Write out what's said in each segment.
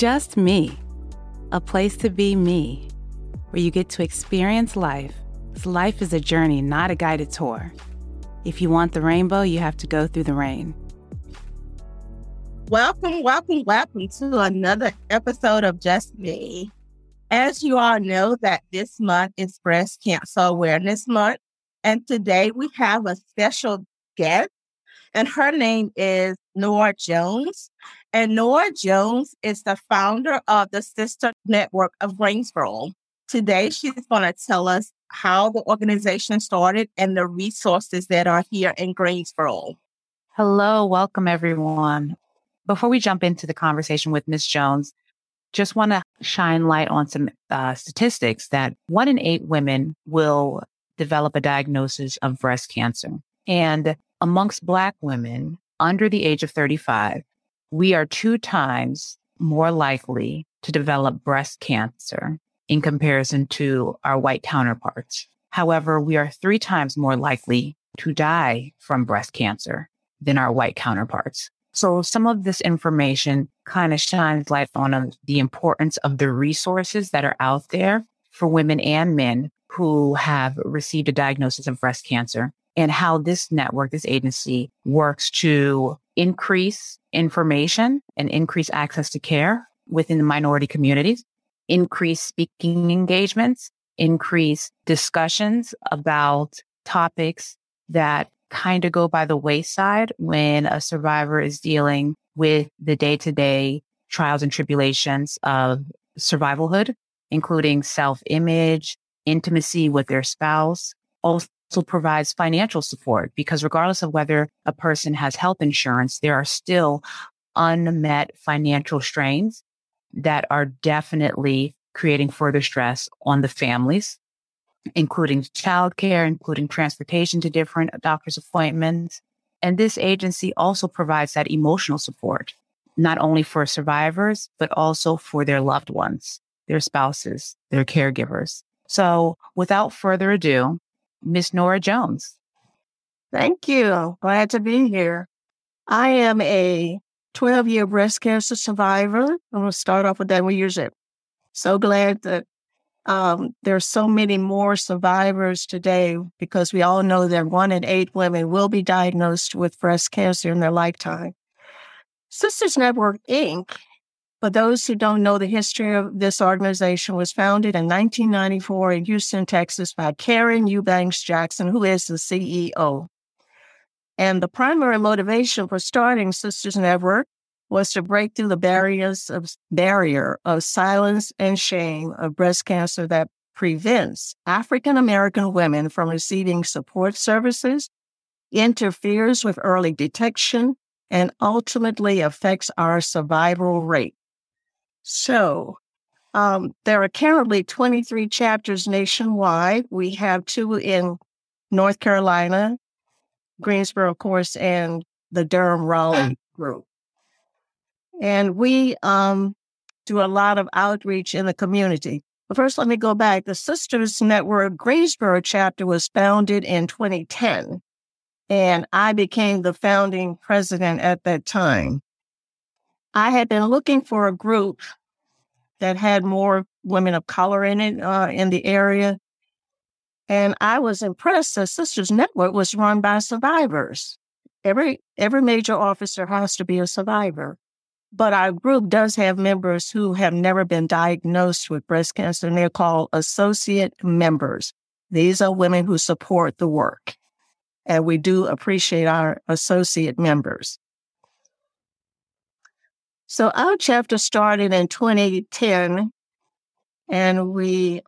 Just Me, a place to be me, where you get to experience life. life is a journey, not a guided tour. If you want the rainbow, you have to go through the rain. Welcome, welcome, welcome to another episode of Just Me. As you all know, that this month is Breast Cancer Awareness Month, and today we have a special guest, and her name is Nora Jones. And Nora Jones is the founder of the Sister Network of Greensboro. Today, she's going to tell us how the organization started and the resources that are here in Greensboro. Hello, welcome everyone. Before we jump into the conversation with Ms. Jones, just want to shine light on some uh, statistics that one in eight women will develop a diagnosis of breast cancer. And amongst Black women under the age of 35, we are two times more likely to develop breast cancer in comparison to our white counterparts. However, we are three times more likely to die from breast cancer than our white counterparts. So some of this information kind of shines light on um, the importance of the resources that are out there for women and men who have received a diagnosis of breast cancer and how this network, this agency works to increase information and increase access to care within the minority communities, increase speaking engagements, increase discussions about topics that kind of go by the wayside when a survivor is dealing with the day to day trials and tribulations of survivalhood, including self image, intimacy with their spouse, provides financial support because regardless of whether a person has health insurance, there are still unmet financial strains that are definitely creating further stress on the families, including childcare, including transportation to different doctor's appointments. And this agency also provides that emotional support, not only for survivors, but also for their loved ones, their spouses, their caregivers. So without further ado, Miss Nora Jones. Thank you. Glad to be here. I am a 12 year breast cancer survivor. I'm going to start off with that. We it. So glad that um, there's so many more survivors today because we all know that one in eight women will be diagnosed with breast cancer in their lifetime. Sisters Network Inc for those who don't know the history of this organization was founded in 1994 in Houston, Texas by Karen Eubanks Jackson, who is the CEO. And the primary motivation for starting Sisters Network was to break through the barriers of barrier of silence and shame of breast cancer that prevents African American women from receiving support services, interferes with early detection, and ultimately affects our survival rate. So um, there are currently 23 chapters nationwide. We have two in North Carolina, Greensboro, of course, and the Durham Raleigh group. And we um, do a lot of outreach in the community. But first, let me go back. The Sisters Network Greensboro chapter was founded in 2010, and I became the founding president at that time. I had been looking for a group that had more women of color in it uh, in the area. And I was impressed that Sisters Network was run by survivors. Every every major officer has to be a survivor. But our group does have members who have never been diagnosed with breast cancer, and they're called associate members. These are women who support the work. And we do appreciate our associate members. So our chapter started in 2010, and we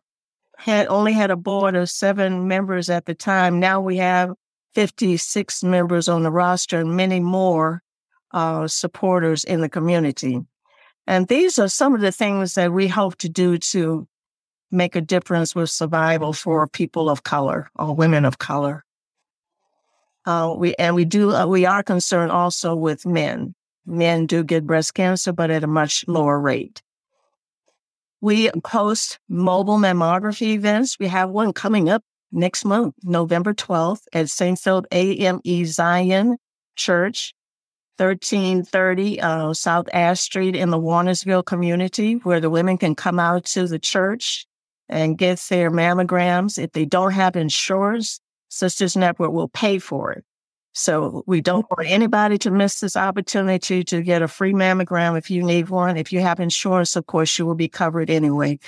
had only had a board of seven members at the time. Now we have 56 members on the roster and many more uh, supporters in the community. And these are some of the things that we hope to do to make a difference with survival for people of color or women of color. Uh, we and we do uh, we are concerned also with men men do get breast cancer, but at a much lower rate. We host mobile mammography events. We have one coming up next month, November 12th at St. Philip AME Zion Church. 1330 uh, South Ash Street in the Warnersville community, where the women can come out to the church and get their mammograms. If they don't have insurance, Sisters Network will pay for it. So we don't mm-hmm. want anybody to miss this opportunity to get a free mammogram if you need one. If you have insurance, of course, you will be covered anyway.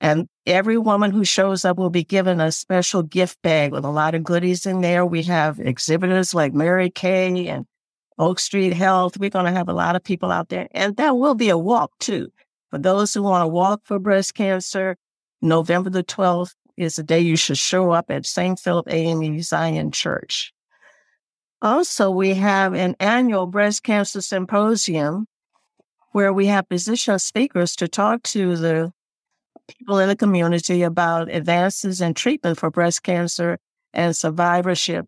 And every woman who shows up will be given a special gift bag with a lot of goodies in there. We have exhibitors like Mary Kay and Oak Street Health. We're going to have a lot of people out there. And that will be a walk too. For those who want to walk for breast cancer, November the 12th is the day you should show up at St. Philip AME Zion Church. Also, we have an annual breast cancer symposium where we have physician speakers to talk to the people in the community about advances in treatment for breast cancer and survivorship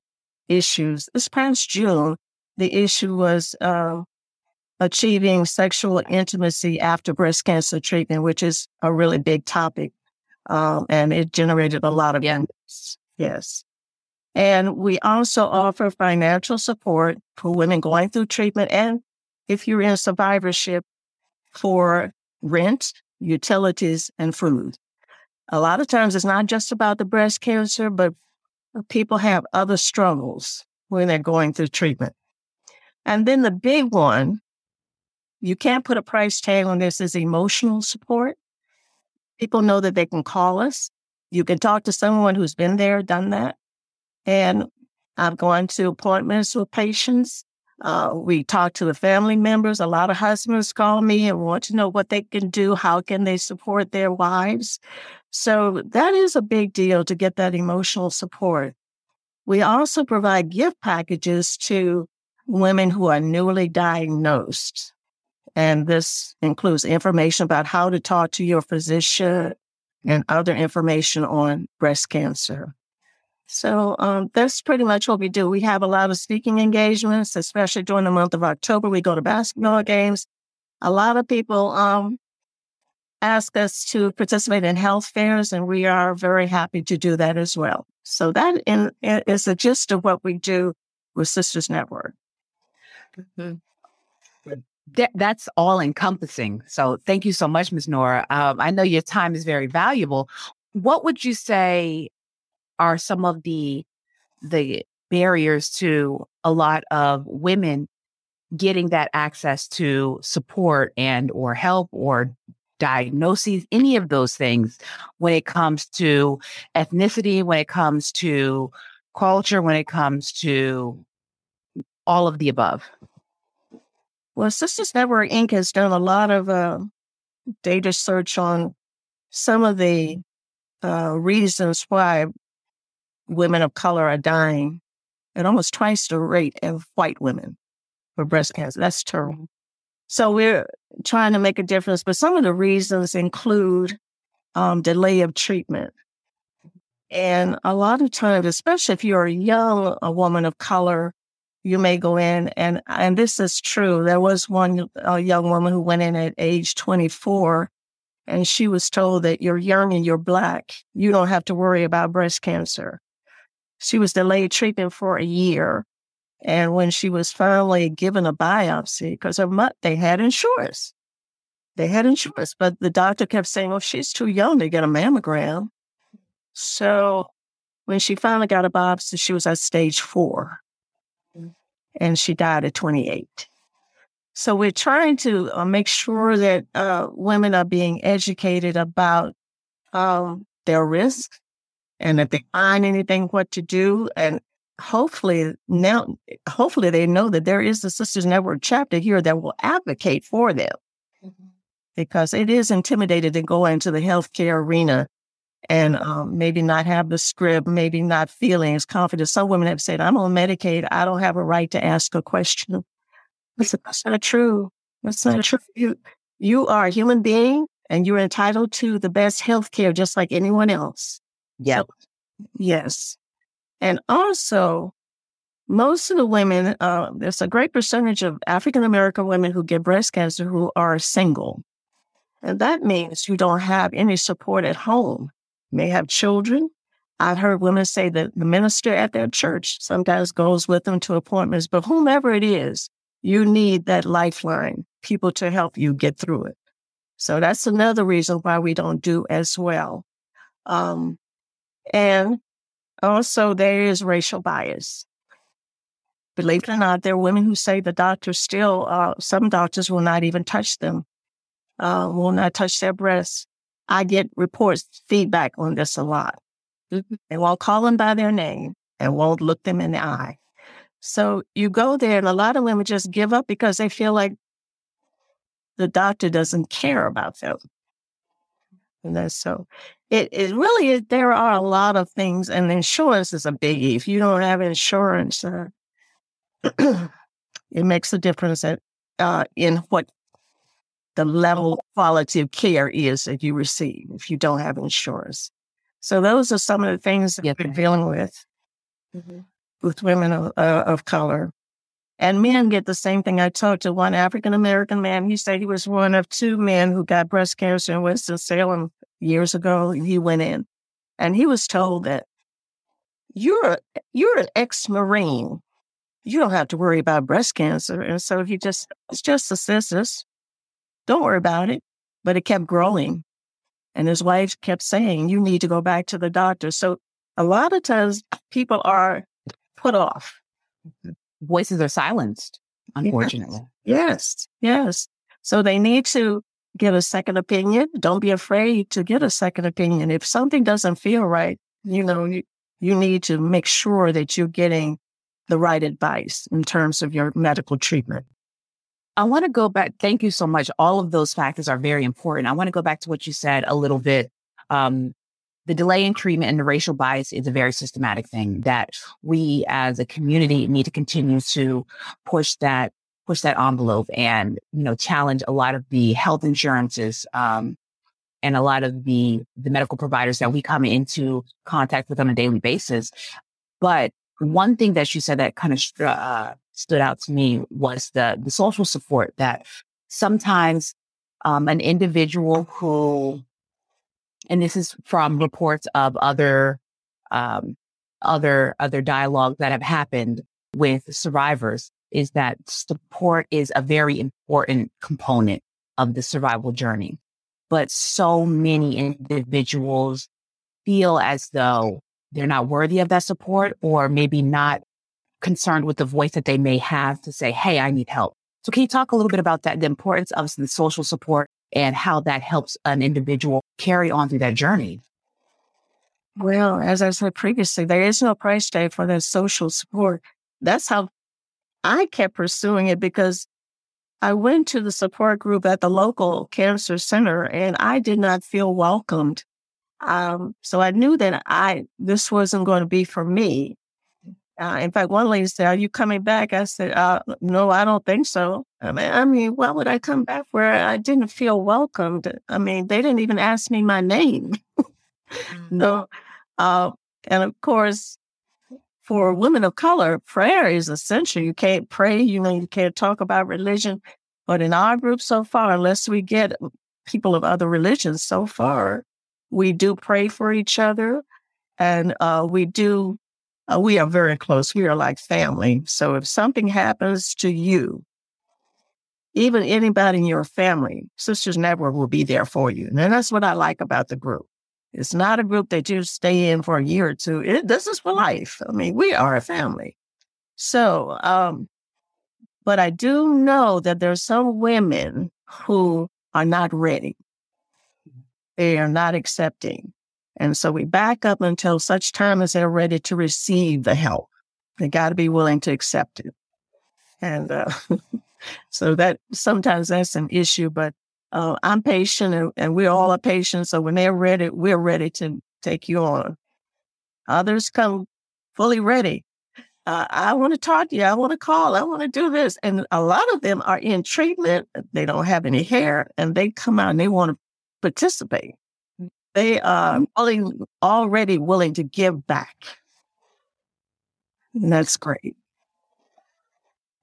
issues. This past June, the issue was uh, achieving sexual intimacy after breast cancer treatment, which is a really big topic. Um, and it generated a lot of yeah. interest. Yes. And we also offer financial support for women going through treatment and if you're in survivorship for rent, utilities, and food. A lot of times it's not just about the breast cancer, but people have other struggles when they're going through treatment. And then the big one, you can't put a price tag on this, is emotional support. People know that they can call us. You can talk to someone who's been there, done that. And I've gone to appointments with patients. Uh, we talk to the family members. A lot of husbands call me and want to know what they can do. How can they support their wives? So that is a big deal to get that emotional support. We also provide gift packages to women who are newly diagnosed. And this includes information about how to talk to your physician and other information on breast cancer. So um, that's pretty much what we do. We have a lot of speaking engagements, especially during the month of October. We go to basketball games. A lot of people um, ask us to participate in health fairs, and we are very happy to do that as well. So that in, is the gist of what we do with Sisters Network. Mm-hmm. That, that's all encompassing. So thank you so much, Ms. Nora. Um, I know your time is very valuable. What would you say are some of the the barriers to a lot of women getting that access to support and or help or diagnoses any of those things when it comes to ethnicity when it comes to culture when it comes to all of the above. Well sisters network inc. has done a lot of uh, data search on some of the uh, reasons why women of color are dying at almost twice the rate of white women for breast cancer. That's terrible. So we're trying to make a difference, but some of the reasons include um, delay of treatment. And a lot of times, especially if you're a young a woman of color, you may go in and and this is true. There was one a young woman who went in at age 24 and she was told that you're young and you're black. You don't have to worry about breast cancer. She was delayed treatment for a year. And when she was finally given a biopsy, because her mother, they had insurance. They had insurance, but the doctor kept saying, well, she's too young to get a mammogram. So when she finally got a biopsy, she was at stage four and she died at 28. So we're trying to uh, make sure that uh, women are being educated about um, their risk and if they find anything, what to do. And hopefully now, hopefully they know that there is a Sisters Network chapter here that will advocate for them mm-hmm. because it is intimidated to go into the healthcare arena and um, maybe not have the script, maybe not feeling as confident. Some women have said, I'm on Medicaid. I don't have a right to ask a question. That's not true. That's not true. You, you are a human being and you're entitled to the best health care just like anyone else. Yeah. So, yes. And also, most of the women, uh, there's a great percentage of African American women who get breast cancer who are single. And that means you don't have any support at home. You may have children. I've heard women say that the minister at their church sometimes goes with them to appointments, but whomever it is, you need that lifeline, people to help you get through it. So that's another reason why we don't do as well. Um, and also there is racial bias. Believe it or not, there are women who say the doctors still, uh, some doctors will not even touch them, uh, will not touch their breasts. I get reports, feedback on this a lot. Mm-hmm. They won't call them by their name and won't look them in the eye. So you go there, and a lot of women just give up because they feel like the doctor doesn't care about them. That's so it, it really is. There are a lot of things, and insurance is a biggie. If you don't have insurance, uh, it makes a difference at, uh, in what the level quality of care is that you receive if you don't have insurance. So those are some of the things that yep. we're dealing with mm-hmm. with women of, uh, of color. And men get the same thing. I talked to one African American man. He said he was one of two men who got breast cancer in Winston-Salem years ago. He went in and he was told that you're, a, you're an ex-Marine. You don't have to worry about breast cancer. And so he just, it's just a census. Don't worry about it. But it kept growing. And his wife kept saying, you need to go back to the doctor. So a lot of times people are put off. Voices are silenced, unfortunately. Yes, yes. So they need to get a second opinion. Don't be afraid to get a second opinion. If something doesn't feel right, you know, you, you need to make sure that you're getting the right advice in terms of your medical treatment. I want to go back. Thank you so much. All of those factors are very important. I want to go back to what you said a little bit. Um, the delay in treatment and the racial bias is a very systematic thing that we as a community need to continue to push that push that envelope and you know challenge a lot of the health insurances um, and a lot of the the medical providers that we come into contact with on a daily basis. But one thing that you said that kind of uh, stood out to me was the the social support that sometimes um, an individual who, and this is from reports of other um, other other dialogue that have happened with survivors, is that support is a very important component of the survival journey. But so many individuals feel as though they're not worthy of that support or maybe not concerned with the voice that they may have to say, Hey, I need help. So can you talk a little bit about that, the importance of the social support and how that helps an individual carry on through that journey? Well, as I said previously, there is no price tag for that social support. That's how I kept pursuing it because I went to the support group at the local cancer center and I did not feel welcomed. Um, so I knew that I this wasn't going to be for me. Uh, in fact, one lady said, "Are you coming back?" I said, uh, "No, I don't think so." I mean, I mean, why would I come back where I didn't feel welcomed? I mean, they didn't even ask me my name. mm-hmm. So, uh, and of course, for women of color, prayer is essential. You can't pray, you know, you can't talk about religion. But in our group so far, unless we get people of other religions, so far, we do pray for each other, and uh, we do uh, we are very close. We are like family. So if something happens to you, even anybody in your family, Sisters Network will be there for you. And that's what I like about the group. It's not a group that you stay in for a year or two. It, this is for life. I mean, we are a family. So, um, but I do know that there's some women who are not ready. They are not accepting. And so we back up until such time as they're ready to receive the help. They got to be willing to accept it. And uh, so that sometimes that's an issue, but uh, I'm patient and, and we all are patient. So when they're ready, we're ready to take you on. Others come fully ready. Uh, I want to talk to you. I want to call. I want to do this. And a lot of them are in treatment. They don't have any hair and they come out and they want to participate. They are already willing to give back. And that's great.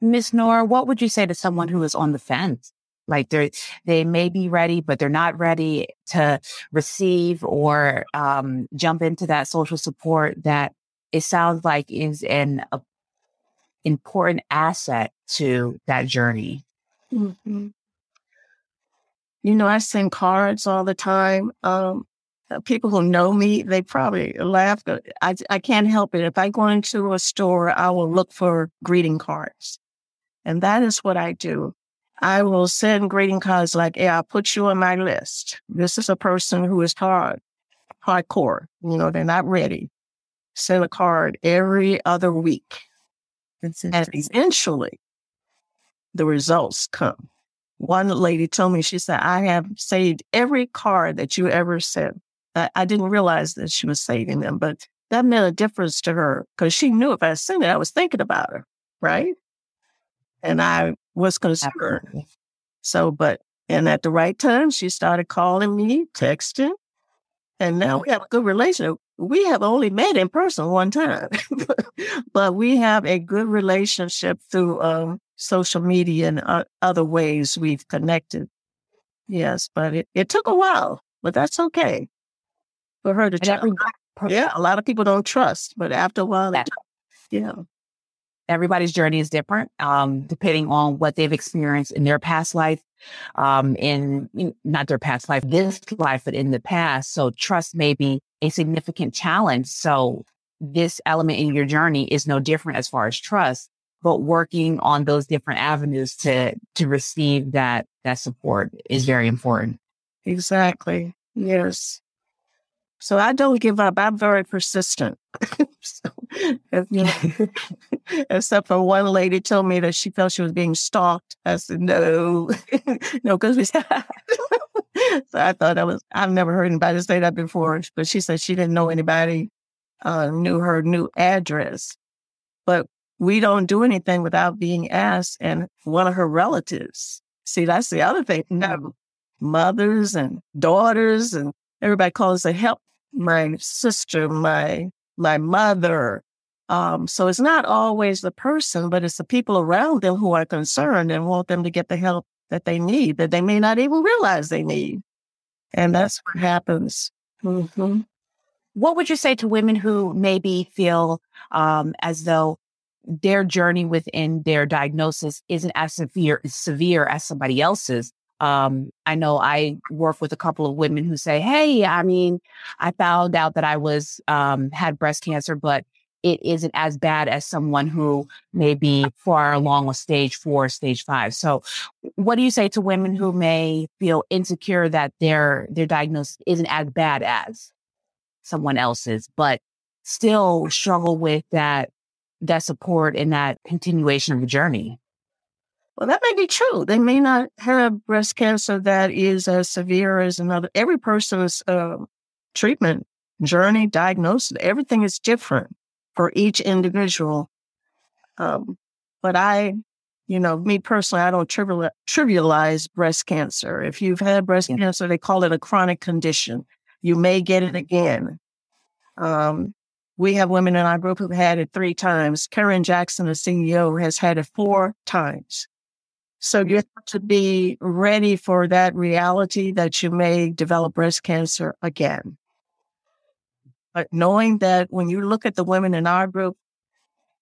Miss Nora, what would you say to someone who is on the fence? Like they they may be ready, but they're not ready to receive or um, jump into that social support that it sounds like is an a, important asset to that journey? Mm-hmm. You know, I send cards all the time. Um, uh, Uh, people who know me, they probably laugh. I, I can't help it. If I go into a store, I will look for greeting cards. And that is what I do. I will send greeting cards like, hey, I'll put you on my list. This is a person who is hard, hardcore. You know, they're not ready. Send a card every other week. And eventually the results come. One lady told me, she said, I have saved every card that you ever sent. I, I didn't realize that she was saving them, but that made a difference to her because she knew if I sent it, I was thinking about her, right? And I was concerned. Absolutely. So, but, and at the right time, she started calling me, texting, and now we have a good relationship. We have only met in person one time, but we have a good relationship through um, social media and uh, other ways we've connected. Yes, but it, it took a while, but that's okay for her to trust. yeah, a lot of people don't trust, but after a while, yeah. yeah. Everybody's journey is different, um, depending on what they've experienced in their past life, um, in not their past life, this life, but in the past. So trust may be a significant challenge. So this element in your journey is no different as far as trust, but working on those different avenues to to receive that that support is very important. Exactly. Yes. So I don't give up. I'm very persistent. so, know, except for one lady told me that she felt she was being stalked. I said, no, no, because we. so I thought that was, I've never heard anybody say that before, but she said she didn't know anybody uh, knew her new address. But we don't do anything without being asked. And one of her relatives, see, that's the other thing. No, mothers and daughters and everybody calls a help my sister, my my mother. Um, so it's not always the person, but it's the people around them who are concerned and want them to get the help that they need that they may not even realize they need. And that's what happens. Mm-hmm. What would you say to women who maybe feel um, as though their journey within their diagnosis isn't as severe severe as somebody else's, um, I know I work with a couple of women who say, Hey, I mean, I found out that I was, um, had breast cancer, but it isn't as bad as someone who may be far along with stage four, stage five. So what do you say to women who may feel insecure that their, their diagnosis isn't as bad as someone else's, but still struggle with that, that support and that continuation of the journey? Well, that may be true. They may not have breast cancer that is as severe as another. Every person's uh, treatment journey, diagnosis, everything is different for each individual. Um, but I, you know, me personally, I don't trivial, trivialize breast cancer. If you've had breast yeah. cancer, they call it a chronic condition. You may get it again. Um, we have women in our group who've had it three times. Karen Jackson, the CEO, has had it four times. So you have to be ready for that reality that you may develop breast cancer again. But knowing that when you look at the women in our group,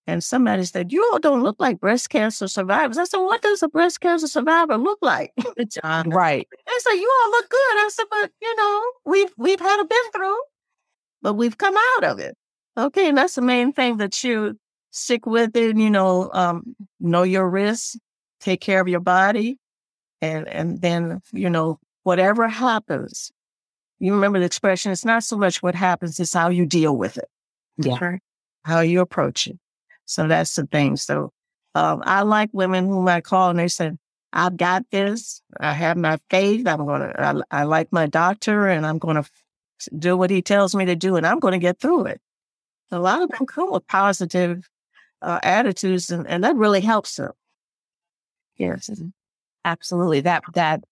and somebody said, You all don't look like breast cancer survivors. I said, What does a breast cancer survivor look like? right. They said, You all look good. I said, But you know, we've we've had a been through, but we've come out of it. Okay, and that's the main thing that you stick with it, you know, um, know your risks, take care of your body, and and then you know whatever happens. You remember the expression: it's not so much what happens; it's how you deal with it. Yeah, how you approach it. So that's the thing. So um, I like women whom I call and they said, "I've got this. I have my faith. I'm gonna. I, I like my doctor, and I'm gonna do what he tells me to do, and I'm going to get through it." A lot of them come with positive uh, attitudes, and, and that really helps them. Yes, absolutely. That that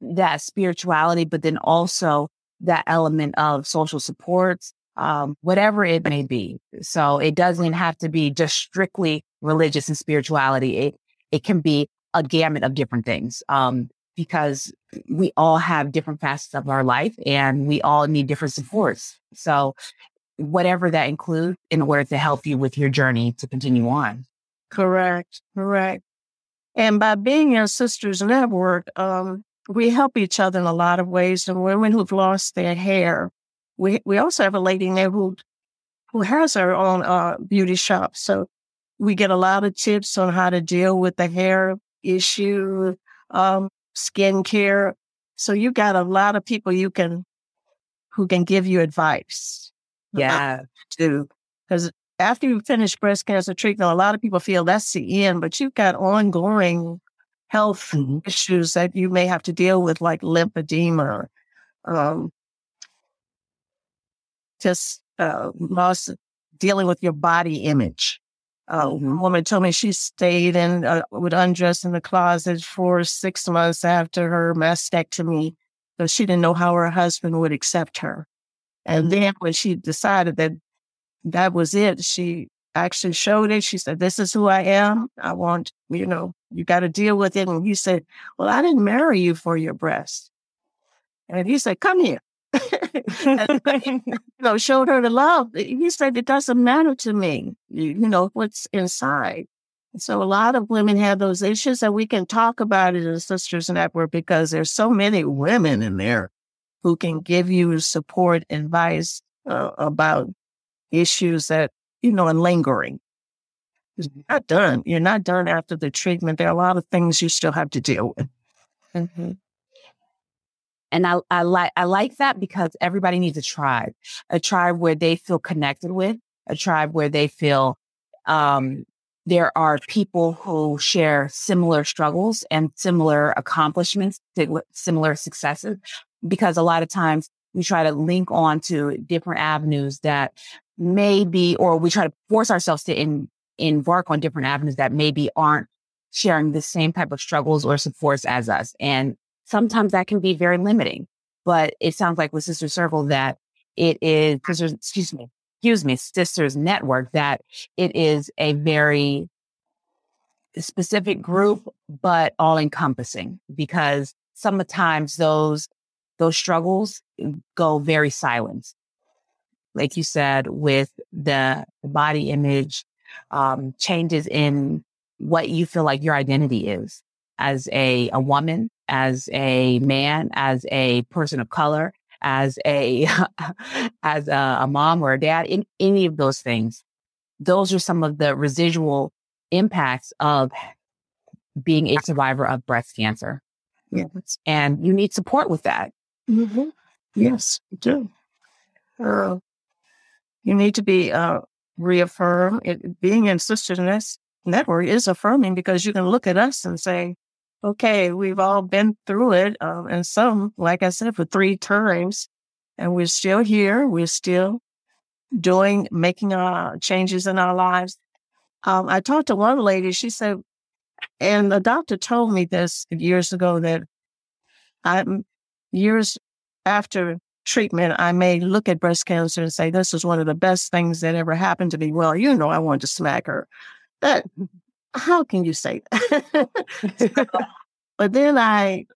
that spirituality, but then also that element of social supports, um, whatever it may be. So it doesn't have to be just strictly religious and spirituality. It it can be a gamut of different things. Um, because we all have different facets of our life and we all need different supports. So whatever that includes in order to help you with your journey to continue on. Correct. Correct. And by being in Sisters Network, um, we help each other in a lot of ways. And women who've lost their hair, we we also have a lady there who who has her own uh, beauty shop. So we get a lot of tips on how to deal with the hair issue, um, skincare. So you got a lot of people you can who can give you advice. Yeah, too. Because after you finish breast cancer treatment, a lot of people feel that's the end, but you've got ongoing health mm-hmm. issues that you may have to deal with, like lymphedema, um, just uh, loss, dealing with your body image. Uh, mm-hmm. A woman told me she stayed and uh, would undress in the closet for six months after her mastectomy, so she didn't know how her husband would accept her. And mm-hmm. then when she decided that that was it. She actually showed it. She said, This is who I am. I want, you know, you got to deal with it. And he said, Well, I didn't marry you for your breast. And he said, Come here. and, you know, showed her the love. He said, It doesn't matter to me, you, you know, what's inside. So a lot of women have those issues, and we can talk about it in Sisters Network because there's so many women in there who can give you support, advice uh, about issues that, you know, are lingering. You're not done. You're not done after the treatment. There are a lot of things you still have to deal with. Mm-hmm. And I, I like I like that because everybody needs a tribe, a tribe where they feel connected with, a tribe where they feel um, there are people who share similar struggles and similar accomplishments, similar successes. Because a lot of times we try to link on to different avenues that maybe, or we try to force ourselves to in, embark on different avenues that maybe aren't sharing the same type of struggles or supports as us. And sometimes that can be very limiting. But it sounds like with Sister Circle that it is, excuse me, excuse me, Sisters Network, that it is a very specific group, but all encompassing because sometimes those, those struggles go very silent like you said, with the, body image, um, changes in what you feel like your identity is as a, a woman, as a man, as a person of color, as a, as a, a mom or a dad, in any of those things. Those are some of the residual impacts of being a survivor of breast cancer. Yes. And you need support with that. Mm-hmm. Yes, you do. Uh, you need to be uh, reaffirmed. It, being in Sisters Network is affirming because you can look at us and say, okay, we've all been through it. Um, and some, like I said, for three times, and we're still here. We're still doing, making uh, changes in our lives. Um, I talked to one lady, she said, and the doctor told me this years ago that I'm years after treatment, I may look at breast cancer and say, this is one of the best things that ever happened to me. Well, you know, I wanted to smack her. That, how can you say that? but then I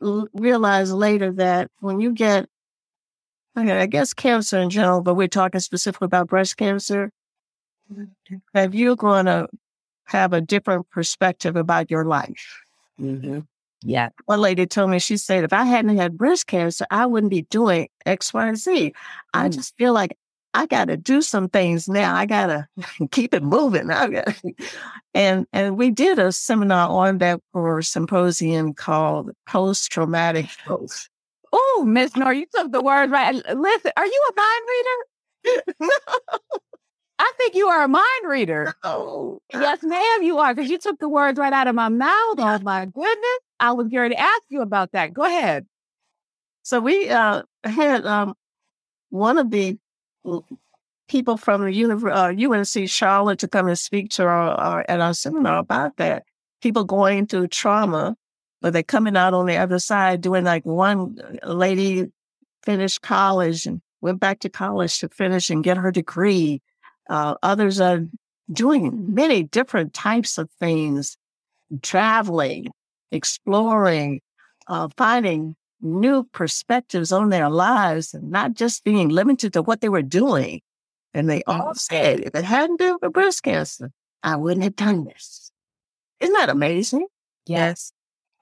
realized later that when you get, okay, I guess cancer in general, but we're talking specifically about breast cancer, have you going to have a different perspective about your life? Mm-hmm. Yeah. One lady told me, she said, if I hadn't had breast cancer, I wouldn't be doing X, Y, and Z. I mm. just feel like I got to do some things now. I got to keep it moving. I gotta, and and we did a seminar on that for a symposium called Post Traumatic Growth. Oh, Miss Nor, you took the words right. Listen, are you a mind reader? no. I think you are a mind reader. Oh. Yes, ma'am, you are, because you took the words right out of my mouth. Oh my goodness. I was going to ask you about that. Go ahead. So we uh, had um, one of the people from the Univ- uh, UNC Charlotte to come and speak to our, our, at our seminar about that. People going through trauma, but they're coming out on the other side doing like one lady finished college and went back to college to finish and get her degree. Uh, others are doing many different types of things, traveling, exploring, uh, finding new perspectives on their lives and not just being limited to what they were doing. And they all said, if it hadn't been for breast cancer, I wouldn't have done this. Isn't that amazing? Yes.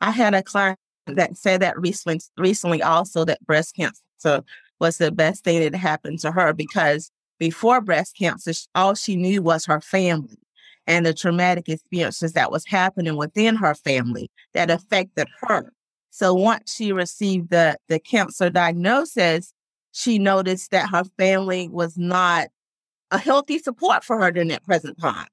I had a client that said that recently, recently also that breast cancer was the best thing that happened to her because before breast cancer, all she knew was her family and the traumatic experiences that was happening within her family that affected her. So once she received the, the cancer diagnosis, she noticed that her family was not a healthy support for her during that present time.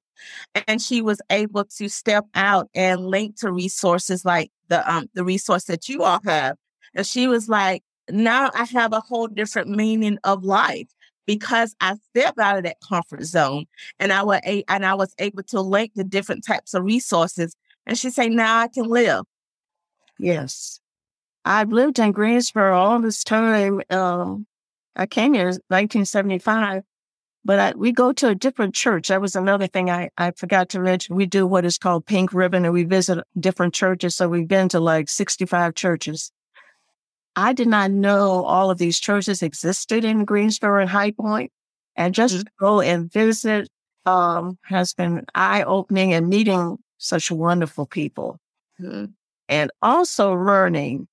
And she was able to step out and link to resources like the um the resource that you all have. And she was like, now I have a whole different meaning of life because I stepped out of that comfort zone and I was a- and I was able to link the different types of resources. And she said, now I can live. Yes. I've lived in Greensboro all this time. Um, I came here in 1975, but I, we go to a different church. That was another thing I, I forgot to mention. We do what is called Pink Ribbon and we visit different churches. So we've been to like 65 churches. I did not know all of these churches existed in Greensboro and High Point, and just mm-hmm. go and visit um, has been eye opening and meeting such wonderful people, mm-hmm. and also learning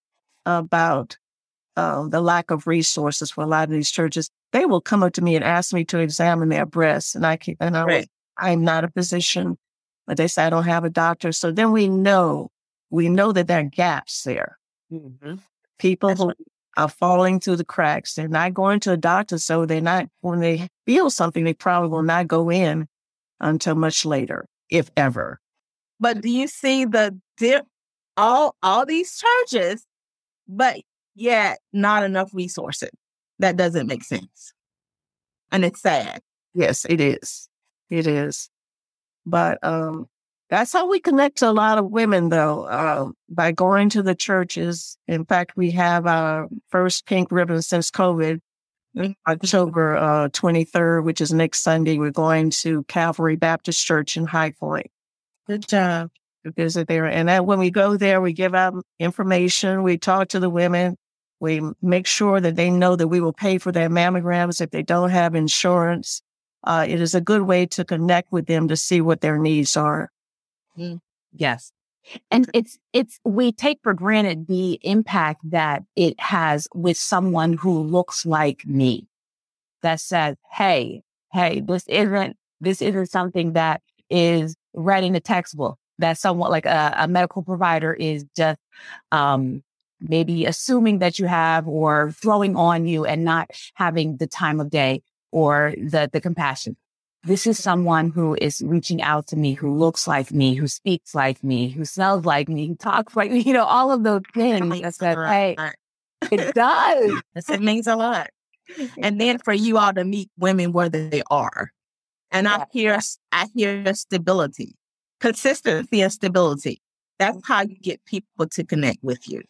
about um, the lack of resources for a lot of these churches. They will come up to me and ask me to examine their breasts, and I can, and I right. I'm not a physician, but they say I don't have a doctor. So then we know we know that there are gaps there. Mm-hmm. People who are falling through the cracks. They're not going to a doctor, so they're not, when they feel something, they probably will not go in until much later, if ever. But do you see the dip, all, all these charges, but yet not enough resources? That doesn't make sense. And it's sad. Yes, it is. It is. But um, that's how we connect to a lot of women, though, uh, by going to the churches. In fact, we have our first pink ribbon since COVID, October uh, 23rd, which is next Sunday. We're going to Calvary Baptist Church in High Point. Good job. To visit there. And that, when we go there, we give out information, we talk to the women, we make sure that they know that we will pay for their mammograms if they don't have insurance. Uh, it is a good way to connect with them to see what their needs are. Mm. Yes. And it's, it's, we take for granted the impact that it has with someone who looks like me that says, Hey, hey, this isn't, this isn't something that is read in the textbook that someone like a, a medical provider is just, um, maybe assuming that you have or throwing on you and not having the time of day or the, the compassion this is someone who is reaching out to me, who looks like me, who speaks like me, who smells like me, who talks like me, you know, all of those things. I said, hey, it does. it means a lot. And then for you all to meet women where they are. And I hear, I hear stability, consistency and stability. That's how you get people to connect with you.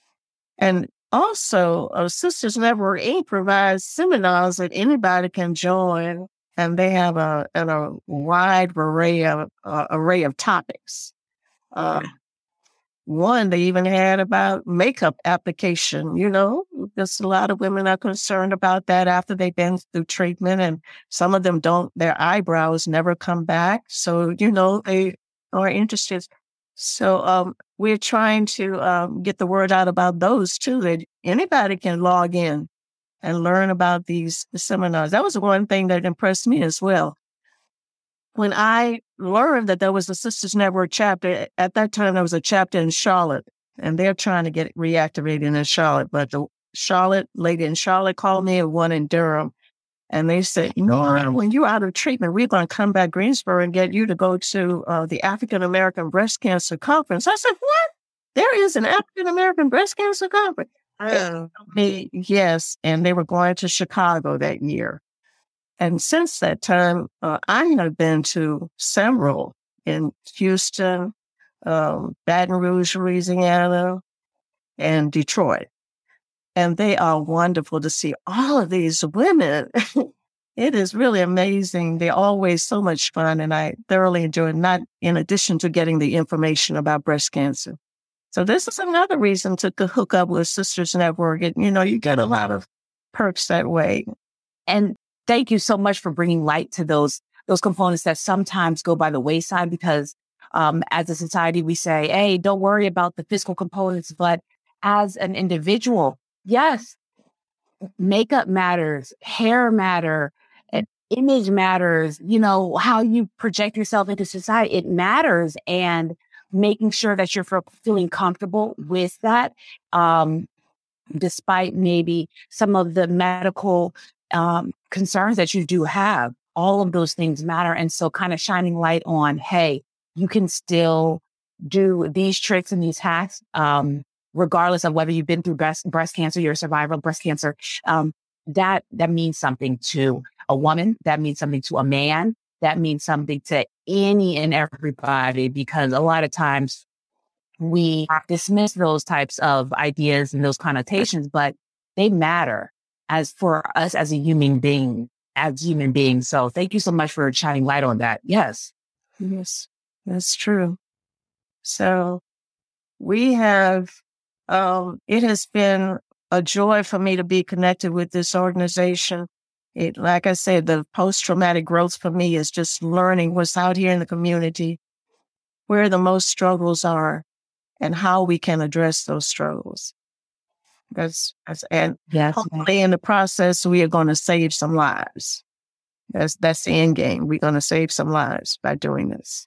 And also, uh, Sisters Network Inc. provides seminars that anybody can join and they have a, a wide array of uh, array of topics. Uh, one, they even had about makeup application. You know, just a lot of women are concerned about that after they've been through treatment, and some of them don't. Their eyebrows never come back, so you know they are interested. So um, we're trying to um, get the word out about those too. That anybody can log in and learn about these seminars. That was one thing that impressed me as well. When I learned that there was a Sisters Network chapter, at that time there was a chapter in Charlotte, and they're trying to get it reactivated in Charlotte. But the Charlotte lady in Charlotte called me, and one in Durham, and they said, you know, when you're out of treatment, we're going to come back Greensboro and get you to go to uh, the African American Breast Cancer Conference. I said, what? There is an African American Breast Cancer Conference. Oh. yes, and they were going to Chicago that year. And since that time, uh, I have been to several in Houston, um, Baton Rouge, Louisiana, and Detroit. And they are wonderful to see all of these women. it is really amazing. They're always so much fun, and I thoroughly enjoy. it, Not in addition to getting the information about breast cancer, so this is another reason to hook up with Sisters Network. And, you know, you get a lot of perks that way. And thank you so much for bringing light to those those components that sometimes go by the wayside because um, as a society, we say, hey, don't worry about the physical components. But as an individual, yes, makeup matters, hair matter, image matters, you know, how you project yourself into society, it matters. And making sure that you're feeling comfortable with that, um, despite maybe some of the medical um, concerns that you do have, all of those things matter. And so, kind of shining light on, hey, you can still do these tricks and these hacks, um, regardless of whether you've been through breast, breast cancer, you're a survivor of breast cancer. Um, that that means something to a woman. That means something to a man. That means something to any and everybody because a lot of times we dismiss those types of ideas and those connotations, but they matter as for us as a human being, as human beings. So thank you so much for shining light on that. Yes. Yes, that's true. So we have, um, it has been a joy for me to be connected with this organization. It, like I said, the post traumatic growth for me is just learning what's out here in the community, where the most struggles are, and how we can address those struggles. That's, that's and yes, hopefully in the process we are going to save some lives. That's that's the end game. We're going to save some lives by doing this.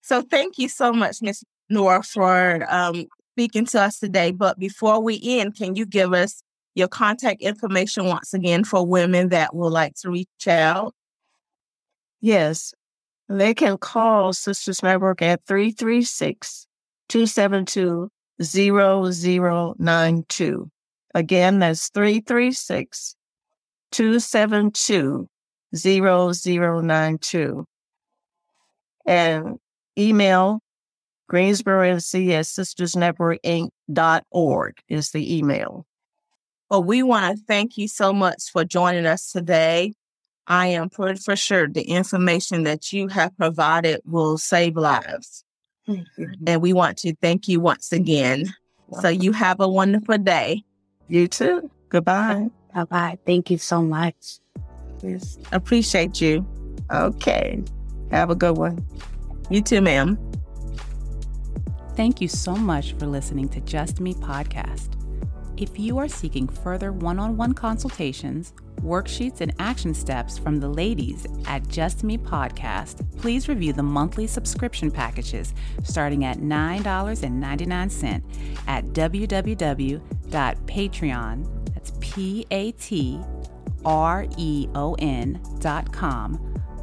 So thank you so much, Miss Nora, for um, speaking to us today. But before we end, can you give us your contact information once again for women that would like to reach out? Yes, they can call Sisters Network at 336 272 0092. Again, that's 336 272 0092. And email Greensboro NC at sistersnetworkinc.org is the email. Well, we want to thank you so much for joining us today. I am pretty for sure the information that you have provided will save lives. And we want to thank you once again. So you have a wonderful day. You too. Goodbye. Bye bye. Thank you so much. Yes. Appreciate you. Okay. Have a good one. You too, ma'am. Thank you so much for listening to Just Me podcast. If you are seeking further one on one consultations, worksheets, and action steps from the ladies at Just Me Podcast, please review the monthly subscription packages starting at $9.99 at www.patreon, that's P A T R E O N dot com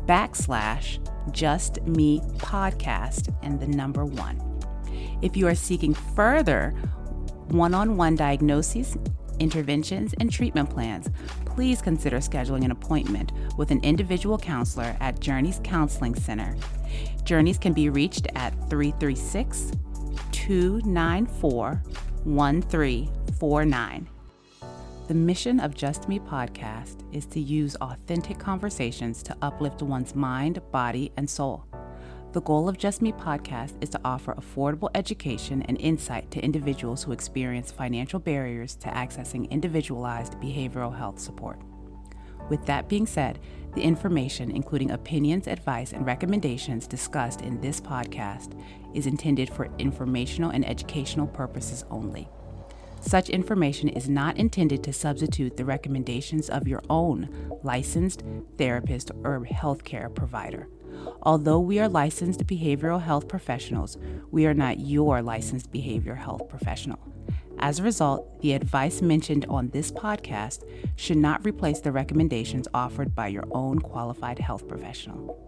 backslash Just Me Podcast and the number one. If you are seeking further one on one diagnoses, interventions, and treatment plans, please consider scheduling an appointment with an individual counselor at Journeys Counseling Center. Journeys can be reached at 336 294 1349. The mission of Just Me podcast is to use authentic conversations to uplift one's mind, body, and soul. The goal of Just Me podcast is to offer affordable education and insight to individuals who experience financial barriers to accessing individualized behavioral health support. With that being said, the information, including opinions, advice, and recommendations discussed in this podcast, is intended for informational and educational purposes only. Such information is not intended to substitute the recommendations of your own licensed therapist or healthcare provider. Although we are licensed behavioral health professionals, we are not your licensed behavioral health professional. As a result, the advice mentioned on this podcast should not replace the recommendations offered by your own qualified health professional.